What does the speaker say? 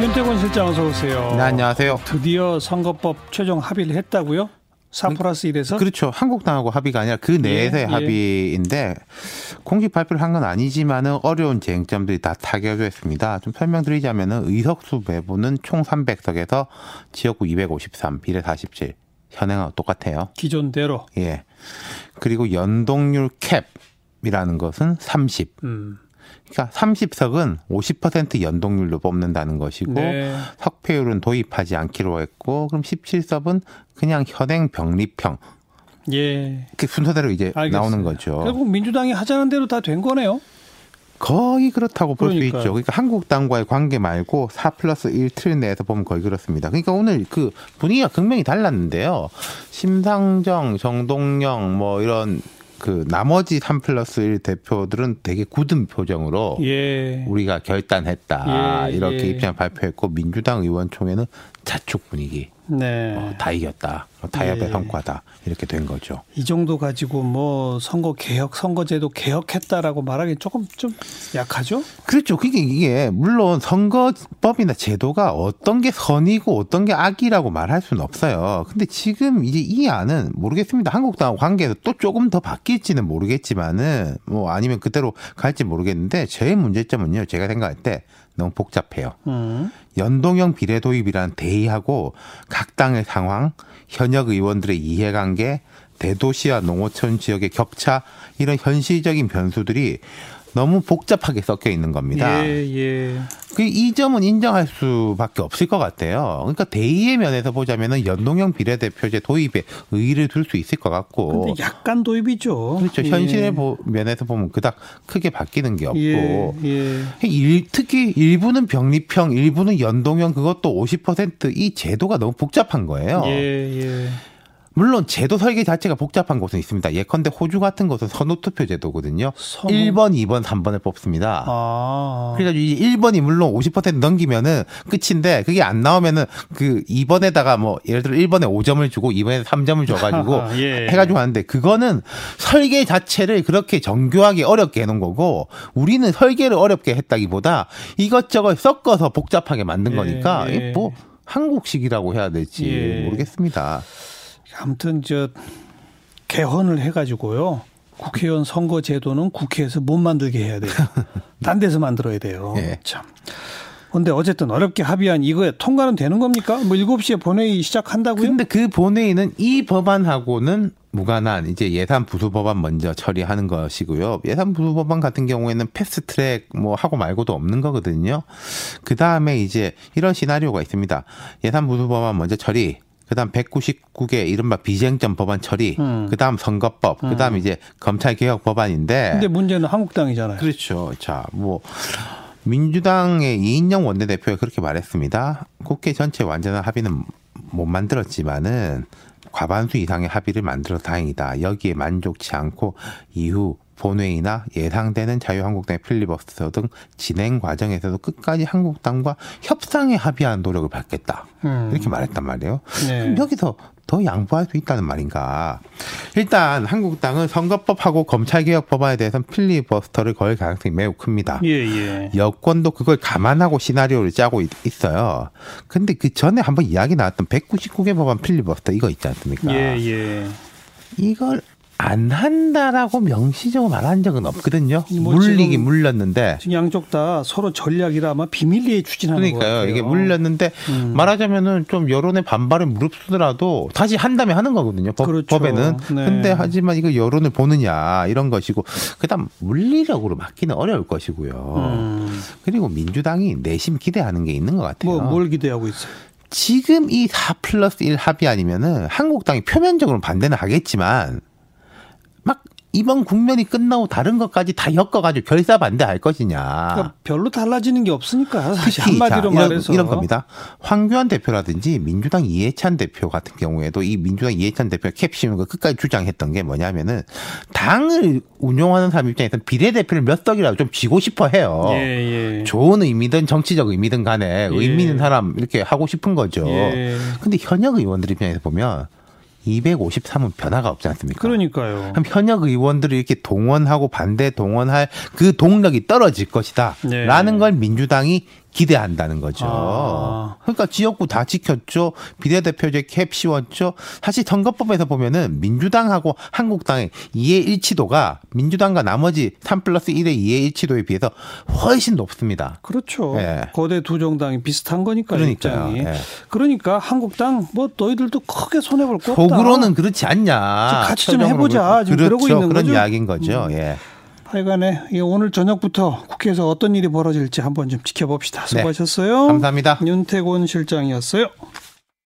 윤태권 실장 어서 오세요. 네, 안녕하세요. 드디어 선거법 최종 합의를 했다고요? 4 플러스 1에서? 그렇죠. 한국당하고 합의가 아니라 그 내에서의 예, 예. 합의인데 공식 발표를 한 건 아니지만은 어려운 쟁점들이 다 타결됐습니다. 좀 설명드리자면은 의석수 배분은 총 300석에서 지역구 253, 비례 47. 현행하고 똑같아요. 기존대로. 예. 그리고 연동률 캡이라는 것은 30. 음. 그러니까 30석은 50% 연동률로 뽑는다는 것이고 네. 석패율은 도입하지 않기로 했고 그럼 17석은 그냥 현행 병립형 예. 그 순서대로 이제 알겠어요. 나오는 거죠. 결국 민주당이 하자는 대로 다 된 거네요. 거의 그렇다고 볼 수. 있죠. 그러니까 한국당과의 관계 말고 4 플러스 1 틀 내에서 보면 거의 그렇습니다. 그러니까 오늘 그 분위기가 극명히 달랐는데요. 심상정, 정동영 뭐 이런 그 나머지 3 플러스 1 대표들은 되게 굳은 표정으로 예. 우리가 결단했다 예, 이렇게 예. 입장을 발표했고 민주당 의원총회는 자축 분위기 네. 어, 다 이겼다 어, 타협의 예. 성과다 이렇게 된 거죠. 이 정도 가지고 뭐 선거 개혁, 선거제도 개혁했다라고 말하기 조금 좀 약하죠? 그렇죠. 그게 이게 물론 선거법이나 제도가 어떤 게 선이고 어떤 게 악이라고 말할 수는 없어요. 근데 지금 이제 이 안은 모르겠습니다. 한국당하고 관계에서 또 조금 더 바뀔지는 모르겠지만은 뭐 아니면 그대로 갈지 모르겠는데 제 문제점은요. 제가 생각할 때 너무 복잡해요. 음. 연동형 비례 도입이라는 대의하고 각 당의 상황, 현역 의원들의 이해관계, 대도시와 농어촌 지역의 격차 이런 현실적인 변수들이 너무 복잡하게 섞여 있는 겁니다. 예, 예. 그이 점은 인정할 수밖에 없을 것 같아요. 그러니까 대의의 면에서 보자면은 연동형 비례대표제 도입에 의의를 둘 수 있을 것 같고. 근데 약간 도입이죠. 그렇죠. 예. 현실의 보- 면에서 보면 그닥 크게 바뀌는 게 없고. 예, 예. 일, 특히 일부는 병립형, 일부는 연동형 그것도 50%이 제도가 너무 복잡한 거예요. 예, 예. 물론 제도 설계 자체가 복잡한 곳은 있습니다. 예컨대 호주 같은 곳은 선호투표 제도거든요. 선호? 1번, 2번, 3번을 뽑습니다. 아. 그래가지고 이 1번이 물론 50% 넘기면은 끝인데 그게 안 나오면은 그 2번에다가 뭐 예를 들어 1번에 5점을 주고 2번에 3점을 줘가지고 예. 해가지고 하는데 그거는 설계 자체를 그렇게 정교하게 어렵게 해놓은 거고 우리는 설계를 어렵게 했다기보다 이것저것 섞어서 복잡하게 만든 예, 거니까 예. 뭐 한국식이라고 해야 될지 예. 모르겠습니다. 아무튼 저 개헌을 해가지고요. 국회의원 선거 제도는 국회에서 못 만들게 해야 돼요. 딴 데서 만들어야 돼요. 예. 참. 근데 어쨌든 어렵게 합의한 이거에 통과는 되는 겁니까? 뭐 7시에 본회의 시작한다고요? 근데 그 본회의는 이 법안하고는 무관한 이제 예산 부수 법안 먼저 처리하는 것이고요. 예산 부수 법안 같은 경우에는 패스트 트랙 뭐 하고 말고도 없는 거거든요. 그 다음에 이제 이런 시나리오가 있습니다. 예산 부수 법안 먼저 처리. 그다음 199개 이른바 비쟁점 법안 처리. 음. 그다음 선거법. 그다음 이제 검찰 개혁 법안인데. 근데 문제는 한국당이잖아요. 그렇죠. 자, 뭐 민주당의 이인영 원내대표가 그렇게 말했습니다. 국회 전체 완전한 합의는 못 만들었지만은 과반수 이상의 합의를 만들어 다행이다. 여기에 만족치 않고 이후 본회의나 예상되는 자유한국당의 필리버스터 등 진행 과정에서도 끝까지 한국당과 협상에 합의하는 노력을 받겠다. 음. 이렇게 말했단 말이에요. 네. 여기서 더 양보할 수 있다는 말인가? 일단 한국당은 선거법하고 검찰개혁 법안에 대해서는 필리버스터를 걸 가능성이 매우 큽니다. 예, 예. 여권도 그걸 감안하고 시나리오를 짜고 있- 있어요. 근데 그 전에 한번 이야기 나왔던 199개 법안 필리버스터 이거 있지 않습니까? 예, 예. 이걸 안 한다라고 명시적으로 말한 적은 없거든요. 뭐 물리긴 물렸는데. 지금 양쪽 다 서로 전략이라 아마 비밀리에 추진하는 거 그러니까요. 이게 물렸는데 음. 말하자면은 좀 여론의 반발을 무릅쓰더라도 다시 한다음에 하는 거거든요. 법, 그렇죠. 법에는. 네. 근데 하지만 이거 여론을 보느냐 이런 것이고 그다음 물리력으로 막기는 어려울 것이고요. 음. 그리고 민주당이 내심 기대하는 게 있는 것 같아요. 뭐, 뭘 기대하고 있어요? 지금 이 4 플러스 1 합의 아니면은 한국당이 표면적으로 반대는 하겠지만 막 이번 국면이 끝나고 다른 것까지 다 엮어가지고 결사 반대할 것이냐. 그러니까 별로 달라지는 게 없으니까 사실 한마디로 자, 이런, 말해서 이런 겁니다. 황교안 대표라든지 민주당 이해찬 대표 같은 경우에도 이 민주당 이해찬 대표 거 끝까지 주장했던 게 뭐냐면은 당을 운용하는 사람 입장에서는 비례대표를 몇 석이라도 좀 쥐고 싶어 해요. 예, 예. 좋은 의미든 정치적 의미든 간에 예. 의미 있는 사람 이렇게 하고 싶은 거죠. 예. 근데 현역 의원들 입장에서 보면 253은 변화가 없지 않습니까? 그러니까요. 그럼 현역 의원들을 이렇게 동원하고 반대 동원할 그 동력이 떨어질 것이다. 네. 라는 걸 민주당이 기대한다는 거죠. 아. 그러니까 지역구 다 지켰죠. 비례대표제 캡 씌웠죠. 사실 선거법에서 보면은 민주당하고 한국당의 이해 일치도가 민주당과 나머지 3 플러스 1의 이해 일치도에 비해서 훨씬 높습니다. 그렇죠. 예. 거대 두 정당이 비슷한 거니까 그러니까요. 입장이. 예. 그러니까 한국당 뭐 너희들도 크게 손해 볼거 없다. 속으로는 그렇지 않냐. 같이 좀 해보자. 그렇죠. 지금 그러고 있는 그런 거죠. 음. 이야기인 거죠. 예. 하여간에 이 오늘 저녁부터 국회에서 어떤 일이 벌어질지 한번 좀 지켜봅시다. 수고하셨어요. 네. 감사합니다. 윤태곤 실장이었어요.